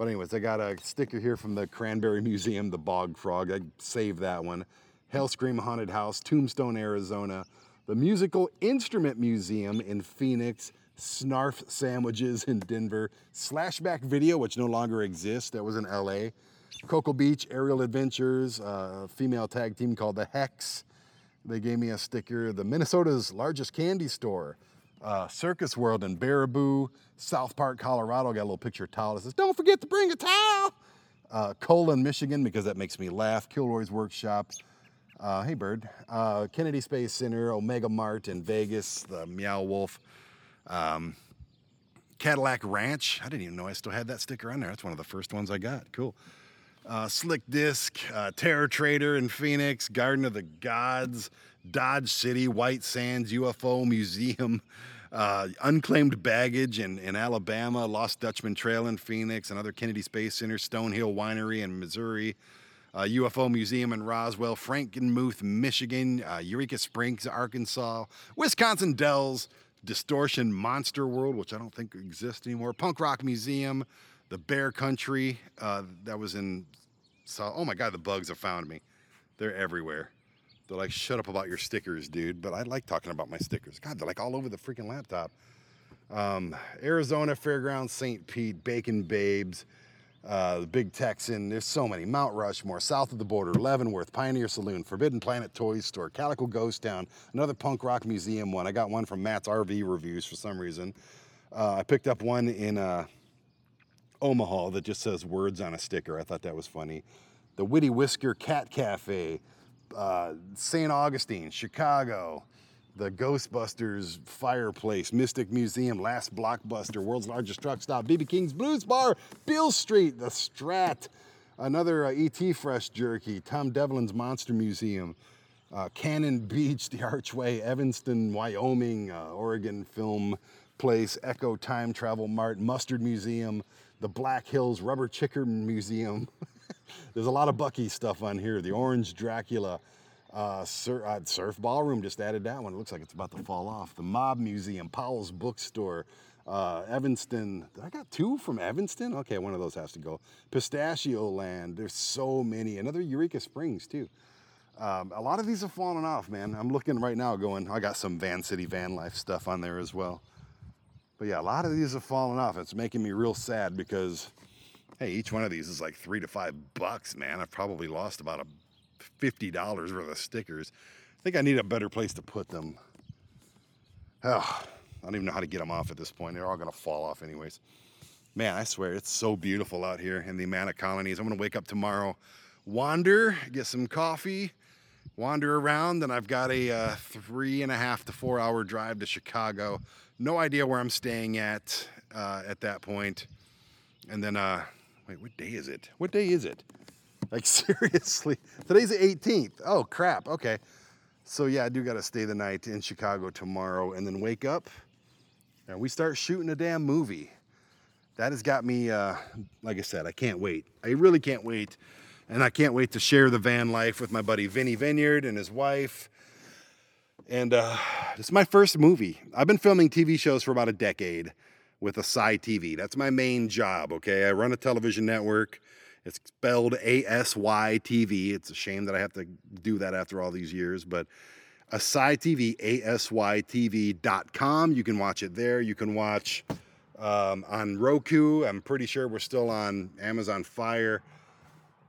But, anyways, I got a sticker here from the Cranberry Museum, the Bog Frog. I saved that one. Hell Scream Haunted House, Tombstone, Arizona. The Musical Instrument Museum in Phoenix. Snarf Sandwiches in Denver. Slashback Video, which no longer exists. That was in LA. Cocoa Beach Aerial Adventures, a female tag team called the Hex. They gave me a sticker. The Minnesota's largest candy store, uh, Circus World in Baraboo, South Park, Colorado. Got a little picture of towel that says, "Don't forget to bring a towel." Uh, Colon, Michigan, because that makes me laugh. Kilroy's Workshop. Uh, hey, bird. Uh, Kennedy Space Center, Omega Mart in Vegas, the Meow Wolf. Um, Cadillac Ranch. I didn't even know I still had that sticker on there. That's one of the first ones I got. Cool uh, Slick Disc, uh, Terror Trader in Phoenix, Garden of the Gods, Dodge City, White Sands UFO Museum, uh, Unclaimed Baggage in, in Alabama, Lost Dutchman Trail in Phoenix, another Kennedy Space Center, Stonehill Winery in Missouri, uh, UFO Museum in Roswell, Frankenmuth, Michigan, uh, Eureka Springs, Arkansas, Wisconsin Dells, Distortion Monster World, which I don't think exists anymore, Punk Rock Museum, the Bear Country, uh, that was in. So, oh my God, the bugs have found me. They're everywhere. They're like, shut up about your stickers, dude. But I like talking about my stickers. God, they're like all over the freaking laptop. Um, Arizona Fairgrounds, St. Pete, Bacon Babes, uh, the Big Texan. There's so many. Mount Rushmore, south of the border, Leavenworth, Pioneer Saloon, Forbidden Planet Toy Store, Calico Ghost Town, another punk rock museum one. I got one from Matt's RV reviews for some reason. Uh, I picked up one in uh, Omaha that just says words on a sticker. I thought that was funny. The Witty Whisker Cat Cafe, uh, St. Augustine, Chicago, the Ghostbusters fireplace, Mystic Museum, Last Blockbuster, World's Largest Truck Stop, BB King's Blues Bar, Beale Street, the Strat, another uh, ET Fresh Jerky, Tom Devlin's Monster Museum, uh, Cannon Beach, the Archway, Evanston, Wyoming, uh, Oregon Film Place, Echo Time Travel Mart, Mustard Museum, the Black Hills Rubber Chicken Museum. There's a lot of Bucky stuff on here. The Orange Dracula, uh, Sur- uh, Surf Ballroom just added that one. It looks like it's about to fall off. The Mob Museum, Powell's Bookstore, uh, Evanston. I got two from Evanston? Okay, one of those has to go. Pistachio Land. There's so many. Another Eureka Springs too. Um, a lot of these have fallen off, man. I'm looking right now, going. I got some Van City van life stuff on there as well. But yeah, a lot of these have fallen off. It's making me real sad because, hey, each one of these is like three to five bucks, man. I've probably lost about a fifty dollars worth of stickers. I think I need a better place to put them. Oh, I don't even know how to get them off at this point. They're all gonna fall off anyways. Man, I swear it's so beautiful out here in the Amana colonies. I'm gonna wake up tomorrow, wander, get some coffee, wander around. Then I've got a uh, three and a half to four hour drive to Chicago. No idea where I'm staying at uh, at that point. And then, uh, wait, what day is it? What day is it? Like seriously, today's the 18th. Oh crap. Okay. So yeah, I do got to stay the night in Chicago tomorrow, and then wake up, and we start shooting a damn movie. That has got me. Uh, like I said, I can't wait. I really can't wait, and I can't wait to share the van life with my buddy Vinny Vineyard and his wife. And uh, it's my first movie. I've been filming TV shows for about a decade with Asy TV. That's my main job. Okay, I run a television network. It's spelled A S Y TV. It's a shame that I have to do that after all these years, but Asy TV, A S Y TV.com. You can watch it there. You can watch um, on Roku. I'm pretty sure we're still on Amazon Fire.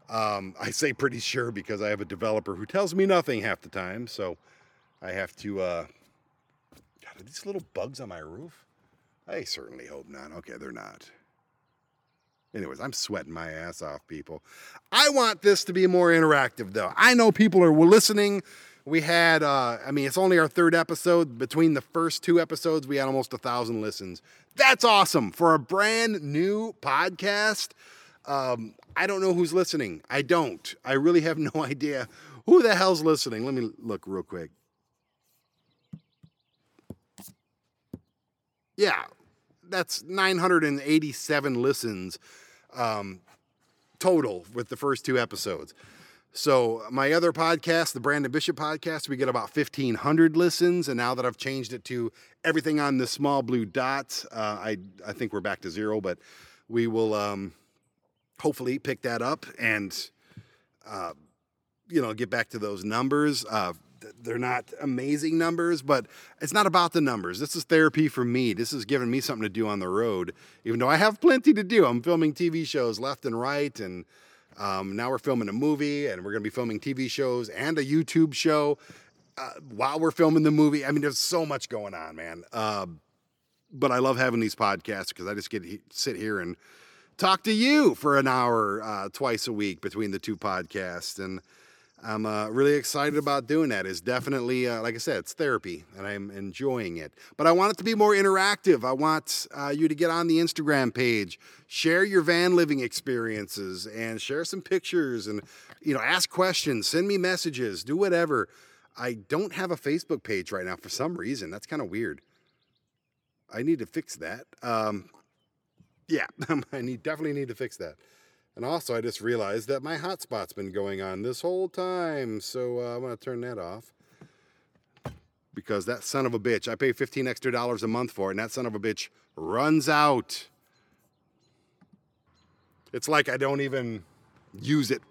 Um, I say pretty sure because I have a developer who tells me nothing half the time. So I have to. Uh, God, are these little bugs on my roof? I certainly hope not. Okay, they're not. Anyways, I'm sweating my ass off, people. I want this to be more interactive, though. I know people are listening. We had, uh, I mean, it's only our third episode. Between the first two episodes, we had almost a thousand listens. That's awesome for a brand new podcast. Um, I don't know who's listening. I don't. I really have no idea who the hell's listening. Let me look real quick. Yeah, that's 987 listens um, total with the first two episodes. So my other podcast, the Brandon Bishop podcast, we get about 1,500 listens, and now that I've changed it to everything on the small blue dot, uh, I I think we're back to zero, but we will um, hopefully pick that up and uh, you know get back to those numbers. Uh, they're not amazing numbers, but it's not about the numbers. This is therapy for me. This is giving me something to do on the road, even though I have plenty to do. I'm filming TV shows left and right, and um, now we're filming a movie, and we're going to be filming TV shows and a YouTube show uh, while we're filming the movie. I mean, there's so much going on, man. Uh, but I love having these podcasts because I just get to sit here and talk to you for an hour uh, twice a week between the two podcasts, and I'm uh, really excited about doing that. It's definitely, uh, like I said, it's therapy, and I'm enjoying it. But I want it to be more interactive. I want uh, you to get on the Instagram page, share your van living experiences, and share some pictures, and you know, ask questions, send me messages, do whatever. I don't have a Facebook page right now for some reason. That's kind of weird. I need to fix that. Um, yeah, I need definitely need to fix that. And also, I just realized that my hotspot's been going on this whole time. So uh, I'm going to turn that off. Because that son of a bitch, I pay 15 extra dollars a month for it, and that son of a bitch runs out. It's like I don't even use it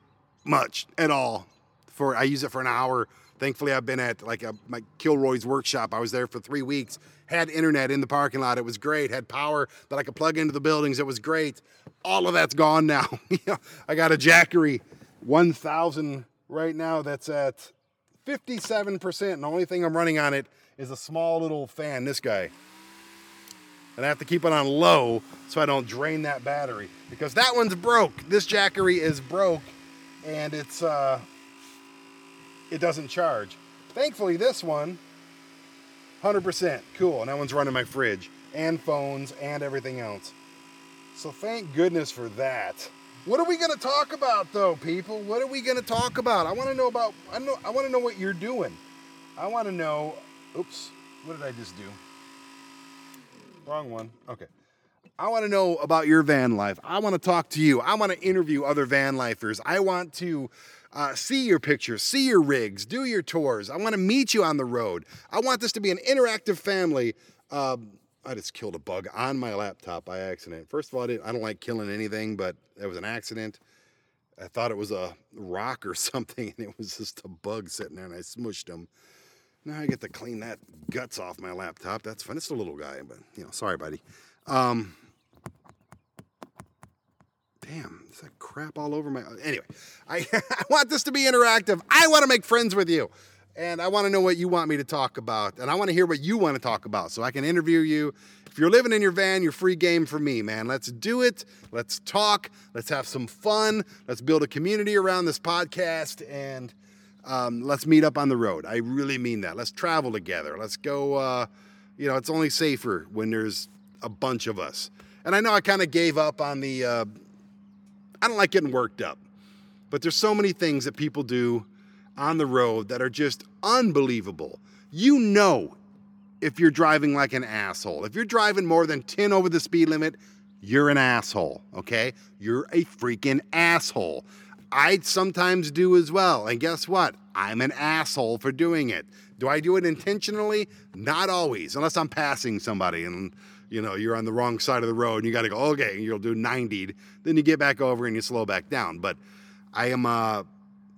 much at all. For I use it for an hour. Thankfully, I've been at like a, my Kilroy's workshop. I was there for three weeks. Had internet in the parking lot. It was great. Had power that I could plug into the buildings. It was great. All of that's gone now. I got a Jackery 1000 right now. That's at 57%. And the only thing I'm running on it is a small little fan. This guy and I have to keep it on low so I don't drain that battery because that one's broke. This Jackery is broke and it's uh, it doesn't charge. Thankfully, this one 100% cool, and that one's running my fridge and phones and everything else. So thank goodness for that. What are we going to talk about though, people? What are we going to talk about? I want to know about I know I want to know what you're doing. I want to know oops, what did I just do? Wrong one. Okay. I want to know about your van life. I want to talk to you. I want to interview other van lifers. I want to uh, see your pictures, see your rigs, do your tours. I want to meet you on the road. I want this to be an interactive family. Um, I just killed a bug on my laptop by accident. First of all, I, I don't like killing anything, but it was an accident. I thought it was a rock or something, and it was just a bug sitting there, and I smushed him. Now I get to clean that guts off my laptop. That's fun. It's a little guy, but you know, sorry, buddy. Um, damn, is like crap all over my? Anyway, I, I want this to be interactive. I want to make friends with you, and I want to know what you want me to talk about, and I want to hear what you want to talk about, so I can interview you. If you're living in your van, you're free game for me, man. Let's do it. Let's talk. Let's have some fun. Let's build a community around this podcast, and um, let's meet up on the road. I really mean that. Let's travel together. Let's go. Uh, you know, it's only safer when there's a bunch of us. And I know I kind of gave up on the. Uh, I don't like getting worked up, but there's so many things that people do on the road that are just unbelievable. You know, if you're driving like an asshole, if you're driving more than 10 over the speed limit, you're an asshole, okay? You're a freaking asshole. I sometimes do as well. And guess what? I'm an asshole for doing it. Do I do it intentionally? Not always, unless I'm passing somebody and you know you're on the wrong side of the road and you got to go okay. You'll do 90, then you get back over and you slow back down. But I am uh,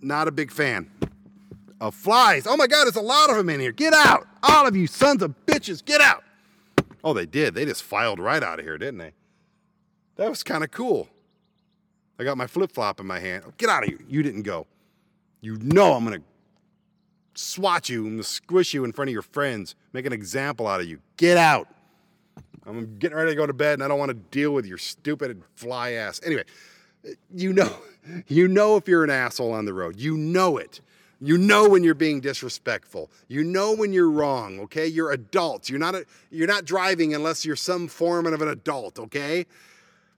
not a big fan of flies. Oh my God, there's a lot of them in here. Get out, all of you sons of bitches, get out. Oh, they did. They just filed right out of here, didn't they? That was kind of cool. I got my flip flop in my hand. Get out of here. You didn't go. You know I'm to swat you and squish you in front of your friends, make an example out of you. Get out. I'm getting ready to go to bed and I don't want to deal with your stupid fly ass. Anyway, you know, you know if you're an asshole on the road. You know it. You know when you're being disrespectful. You know when you're wrong, okay? You're adults. You're not a, you're not driving unless you're some form of an adult, okay?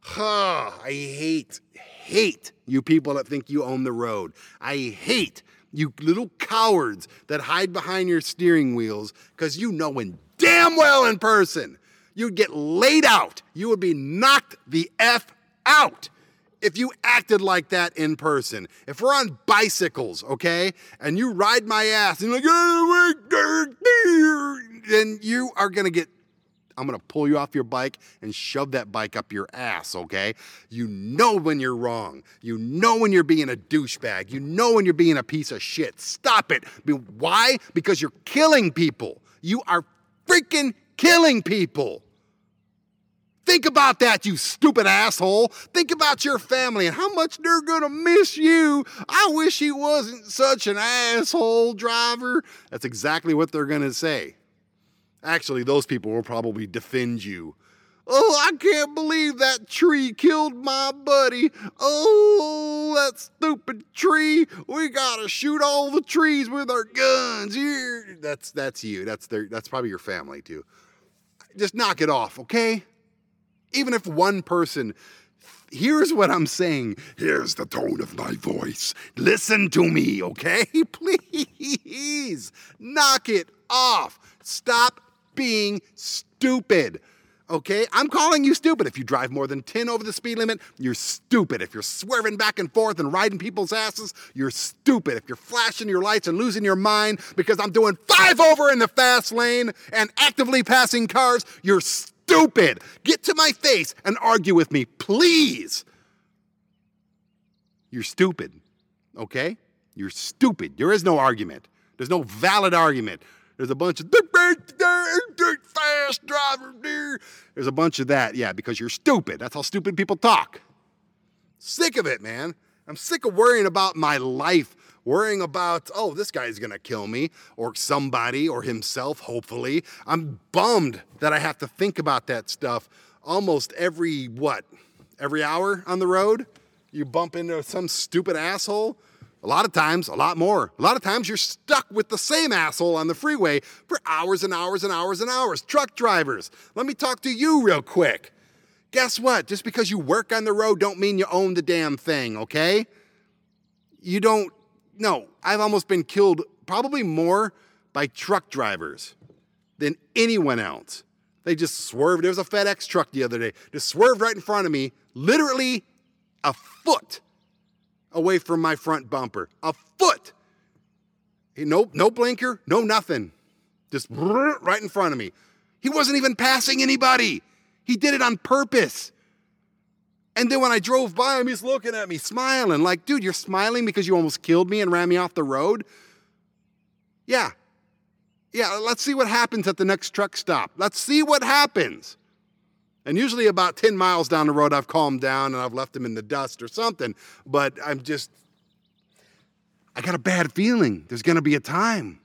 Huh, I hate hate you people that think you own the road. I hate you little cowards that hide behind your steering wheels because you know in damn well in person you'd get laid out. You would be knocked the F out if you acted like that in person. If we're on bicycles, okay, and you ride my ass and like, then you are gonna get I'm gonna pull you off your bike and shove that bike up your ass, okay? You know when you're wrong. You know when you're being a douchebag. You know when you're being a piece of shit. Stop it. Why? Because you're killing people. You are freaking killing people. Think about that, you stupid asshole. Think about your family and how much they're gonna miss you. I wish he wasn't such an asshole driver. That's exactly what they're gonna say. Actually, those people will probably defend you. Oh, I can't believe that tree killed my buddy. Oh, that stupid tree. We gotta shoot all the trees with our guns. Here. That's that's you. That's their that's probably your family too. Just knock it off, okay? Even if one person here's what I'm saying. Here's the tone of my voice. Listen to me, okay? Please knock it off. Stop being stupid. Okay, I'm calling you stupid. If you drive more than 10 over the speed limit, you're stupid. If you're swerving back and forth and riding people's asses, you're stupid. If you're flashing your lights and losing your mind because I'm doing five over in the fast lane and actively passing cars, you're stupid. Get to my face and argue with me, please. You're stupid. Okay? You're stupid. There is no argument. There's no valid argument. There's a bunch of fast driver. There's a bunch of that, yeah, because you're stupid. That's how stupid people talk. Sick of it, man. I'm sick of worrying about my life, worrying about, oh, this guy's gonna kill me, or somebody, or himself, hopefully. I'm bummed that I have to think about that stuff almost every, what, every hour on the road? You bump into some stupid asshole a lot of times, a lot more. A lot of times you're stuck with the same asshole on the freeway for hours and hours and hours and hours. Truck drivers, let me talk to you real quick. Guess what? Just because you work on the road don't mean you own the damn thing, okay? You don't no, I've almost been killed probably more by truck drivers than anyone else. They just swerved. There was a FedEx truck the other day. Just swerved right in front of me, literally a foot away from my front bumper. A foot. No, no blinker, no nothing. Just right in front of me. He wasn't even passing anybody. He did it on purpose. And then when I drove by him, he's looking at me, smiling, like, dude, you're smiling because you almost killed me and ran me off the road? Yeah. Yeah, let's see what happens at the next truck stop. Let's see what happens. And usually, about 10 miles down the road, I've calmed down and I've left them in the dust or something. But I'm just, I got a bad feeling. There's going to be a time.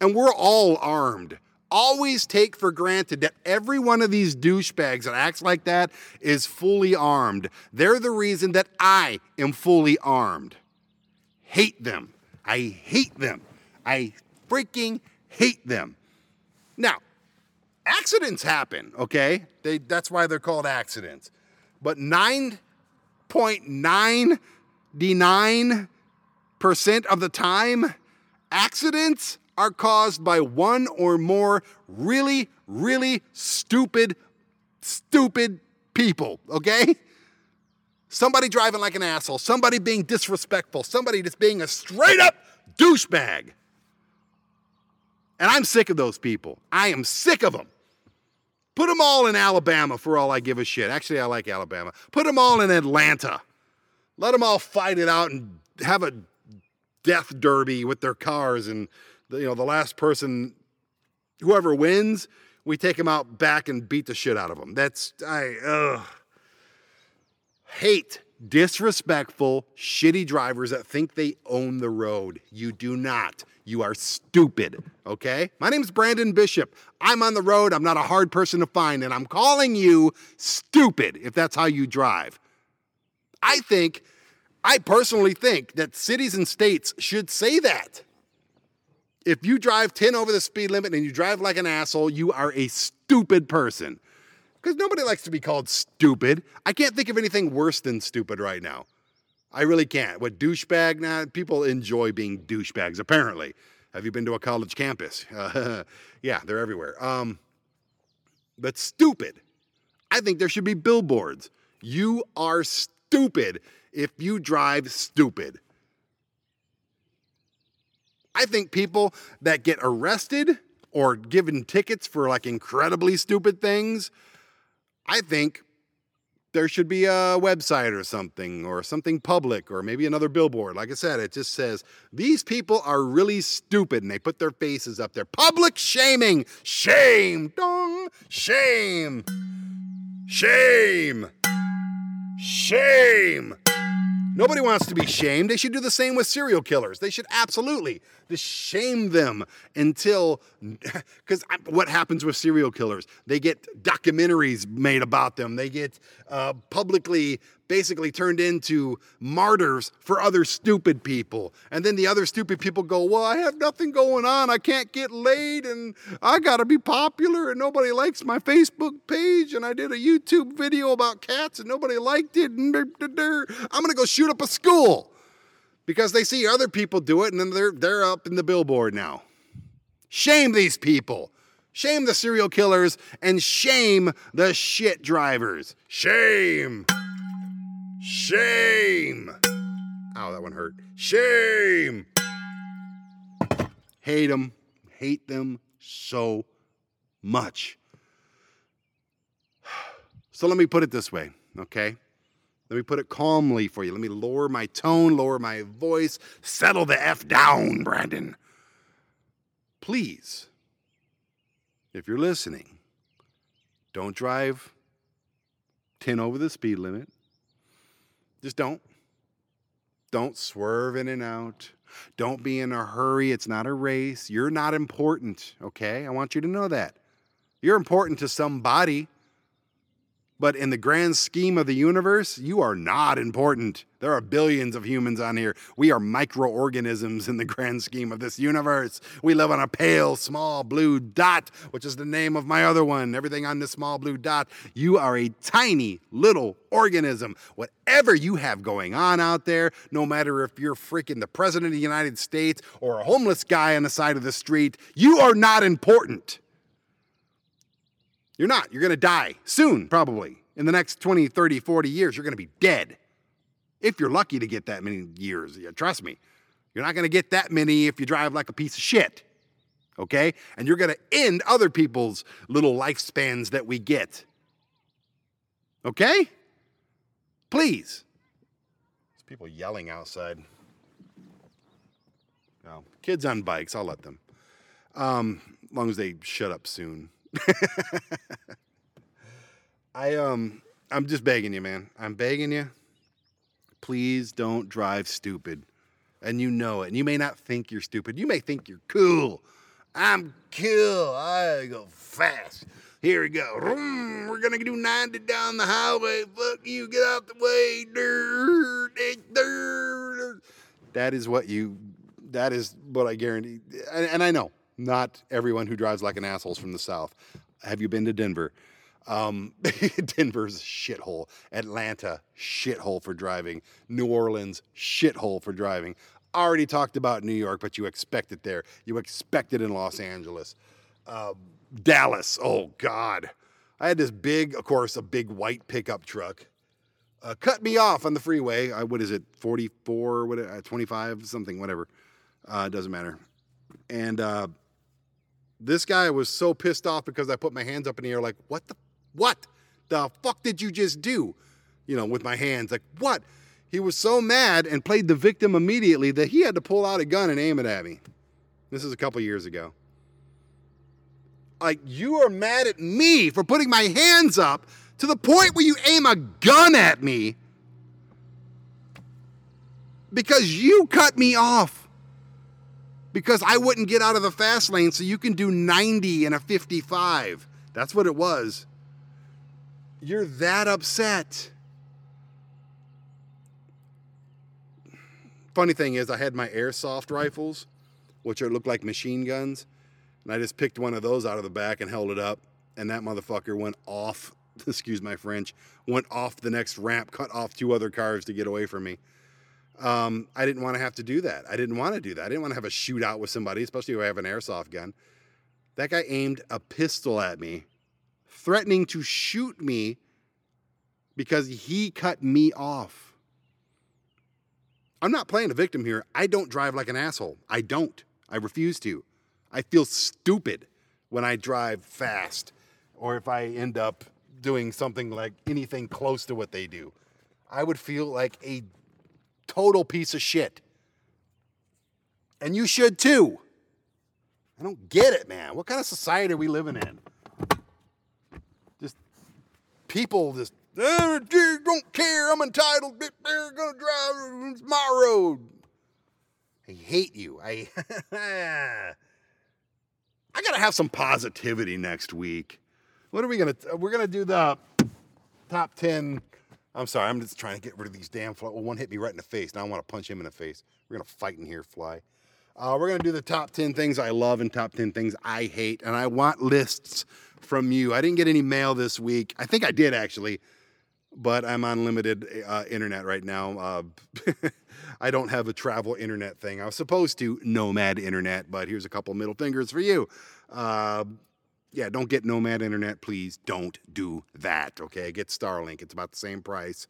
And we're all armed. Always take for granted that every one of these douchebags that acts like that is fully armed. They're the reason that I am fully armed. Hate them. I hate them. I freaking hate them. Now, accidents happen, okay? They, that's why they're called accidents. But 9.99% of the time, accidents are caused by one or more really, really stupid, stupid people, okay? Somebody driving like an asshole, somebody being disrespectful, somebody just being a straight up douchebag. And I'm sick of those people. I am sick of them. Put them all in Alabama for all I give a shit. Actually, I like Alabama. Put them all in Atlanta. Let them all fight it out and have a death derby with their cars. And, you know, the last person, whoever wins, we take them out back and beat the shit out of them. That's, I, ugh. Hate disrespectful, shitty drivers that think they own the road. You do not. You are stupid, okay? My name is Brandon Bishop. I'm on the road. I'm not a hard person to find, and I'm calling you stupid if that's how you drive. I think, I personally think that cities and states should say that. If you drive 10 over the speed limit and you drive like an asshole, you are a stupid person. Because nobody likes to be called stupid. I can't think of anything worse than stupid right now. I really can't. What douchebag? Nah, people enjoy being douchebags, apparently. Have you been to a college campus? Yeah, they're everywhere. Um, but stupid. I think there should be billboards. You are stupid if you drive stupid. I think people that get arrested or given tickets for like incredibly stupid things, I think there should be a website or something, or something public, or maybe another billboard. Like I said, it just says, These people are really stupid, and they put their faces up there. Public shaming! Shame! Dong! Shame! Shame! Shame! Nobody wants to be shamed. They should do the same with serial killers. They should absolutely just shame them until, because what happens with serial killers? They get documentaries made about them. They get uh, publicly basically turned into martyrs for other stupid people. And then the other stupid people go, Well, I have nothing going on. I can't get laid and I got to be popular and nobody likes my Facebook page. And I did a YouTube video about cats and nobody liked it. I'm going to go shoot up a school because they see other people do it and then they're, they're up in the billboard now. Shame these people. Shame the serial killers and shame the shit drivers. Shame. Shame. Ow, that one hurt. Shame. Hate them. Hate them so much. So let me put it this way, okay? Let me put it calmly for you. Let me lower my tone, lower my voice, settle the F down, Brandon. Please, if you're listening, don't drive 10 over the speed limit. Just don't. Don't swerve in and out. Don't be in a hurry. It's not a race. You're not important, okay? I want you to know that. You're important to somebody. But in the grand scheme of the universe, you are not important. There are billions of humans on here. We are microorganisms in the grand scheme of this universe. We live on a pale, small blue dot, which is the name of my other one. Everything on this small blue dot. You are a tiny little organism. Whatever you have going on out there, no matter if you're freaking the president of the United States or a homeless guy on the side of the street, you are not important. You're not. You're going to die soon, probably. In the next 20, 30, 40 years, you're going to be dead. If you're lucky to get that many years, trust me. You're not going to get that many if you drive like a piece of shit. Okay? And you're going to end other people's little lifespans that we get. Okay? Please. There's people yelling outside. No, kids on bikes, I'll let them. Um, as long as they shut up soon. I um I'm just begging you, man. I'm begging you. Please don't drive stupid. And you know it. And you may not think you're stupid. You may think you're cool. I'm cool. I go fast. Here we go. We're gonna do 90 down the highway. Fuck you. Get out the way. That is what you. That is what I guarantee. And, and I know not everyone who drives like an asshole is from the South. Have you been to Denver? Um, Denver's shithole. Atlanta, shithole for driving. New Orleans, shithole for driving. Already talked about New York, but you expect it there. You expect it in Los Angeles. Uh, Dallas, oh God. I had this big, of course, a big white pickup truck. Uh, cut me off on the freeway. I, what is it, 44, what, uh, 25, something, whatever. Uh, doesn't matter. And uh, this guy was so pissed off because I put my hands up in the air, like, what the, what the fuck did you just do? You know, with my hands, like, what? He was so mad and played the victim immediately that he had to pull out a gun and aim it at me. This is a couple years ago. Like, you are mad at me for putting my hands up to the point where you aim a gun at me because you cut me off because I wouldn't get out of the fast lane so you can do 90 and a 55. That's what it was. You're that upset. Funny thing is, I had my airsoft rifles, which are look like machine guns, and I just picked one of those out of the back and held it up, and that motherfucker went off. Excuse my French. Went off the next ramp, cut off two other cars to get away from me. Um, I didn't want to have to do that. I didn't want to do that. I didn't want to have a shootout with somebody, especially if I have an airsoft gun. That guy aimed a pistol at me, threatening to shoot me because he cut me off. I'm not playing a victim here. I don't drive like an asshole. I don't. I refuse to. I feel stupid when I drive fast or if I end up doing something like anything close to what they do. I would feel like a total piece of shit. And you should too. I don't get it, man. What kind of society are we living in? Just people just eh, don't care. I'm entitled. They're gonna drive. It's my road. I hate you. I I gotta have some positivity next week. What are we gonna? We're gonna do the top ten I'm sorry, I'm just trying to get rid of these damn. Well, one hit me right in the face. Now I want to punch him in the face. We're to fight in here, fly. Uh, we're to do the top 10 things I love and top 10 things I hate. And I want lists from you. I didn't get any mail this week. I think I did actually, but I'm on limited uh, internet right now. Uh, I don't have a travel internet thing. I was supposed to nomad internet, but here's a couple middle fingers for you. Yeah, don't get Nomad Internet, please. Don't do that. Okay, get Starlink. It's about the same price,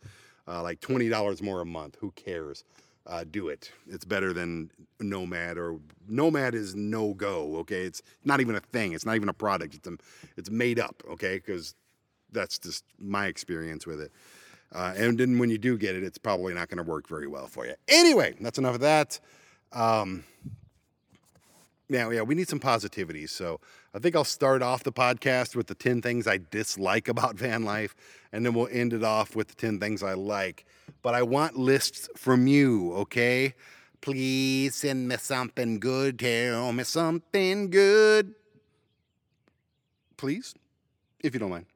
uh, like twenty dollars more a month. Who cares? Uh, do it. It's better than Nomad or Nomad is no go. Okay, it's not even a thing. It's not even a product. It's a, it's made up. Okay, because that's just my experience with it. Uh, and then when you do get it, it's probably not going to work very well for you. Anyway, that's enough of that. Um, yeah, we need some positivity. So I think I'll start off the podcast with the 10 things I dislike about van life, and then we'll end it off with the 10 things I like. But I want lists from you, okay? Please send me something good. Tell me something good. Please, if you don't mind.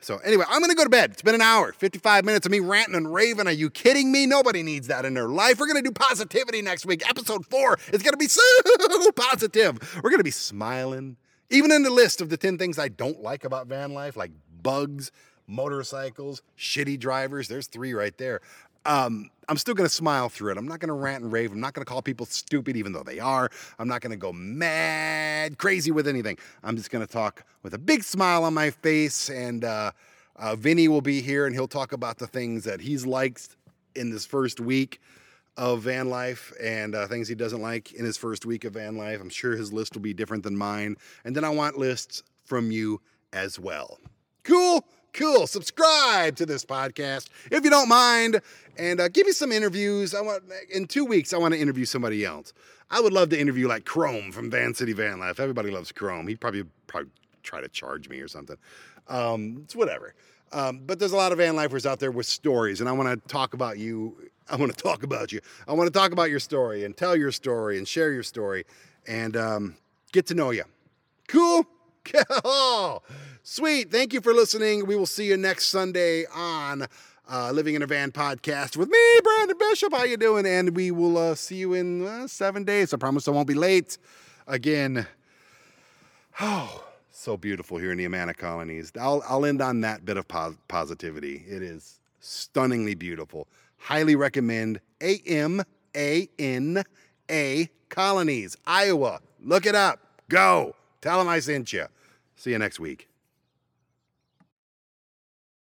So anyway, I'm gonna go to bed. It's been an hour, 55 minutes of me ranting and raving. Are you kidding me? Nobody needs that in their life. We're gonna do positivity next week. Episode four is gonna be so positive. We're gonna be smiling. Even in the list of the 10 things I don't like about van life, like bugs, motorcycles, shitty drivers, there's three right there. Um, I'm still gonna smile through it. I'm not gonna rant and rave. I'm not gonna call people stupid, even though they are. I'm not gonna go mad crazy with anything. I'm just gonna talk with a big smile on my face. And uh, uh, Vinny will be here, and he'll talk about the things that he's liked in this first week of van life and uh, things he doesn't like in his first week of van life. I'm sure his list will be different than mine. And then I want lists from you as well. Cool? Cool. Subscribe to this podcast if you don't mind, and uh, give me some interviews. I want in two weeks. I want to interview somebody else. I would love to interview like Chrome from Van City Van Life. Everybody loves Chrome. He'd probably probably try to charge me or something. Um, it's whatever. Um, but there's a lot of van lifers out there with stories, and I want to talk about you. I want to talk about you. I want to talk about your story and tell your story and share your story and um, get to know you. Cool? Oh, sweet. Thank you for listening. We will see you next Sunday on uh, Living in a Van podcast with me, Brandon Bishop. How you doing? And we will uh, see you in uh, seven days. I promise I won't be late. Again, oh, so beautiful here in the Amana colonies. I'll, I'll end on that bit of pos- positivity. It is stunningly beautiful. Highly recommend A M A N A Colonies, Iowa. Look it up. Go. Tell them I sent you. See you next week.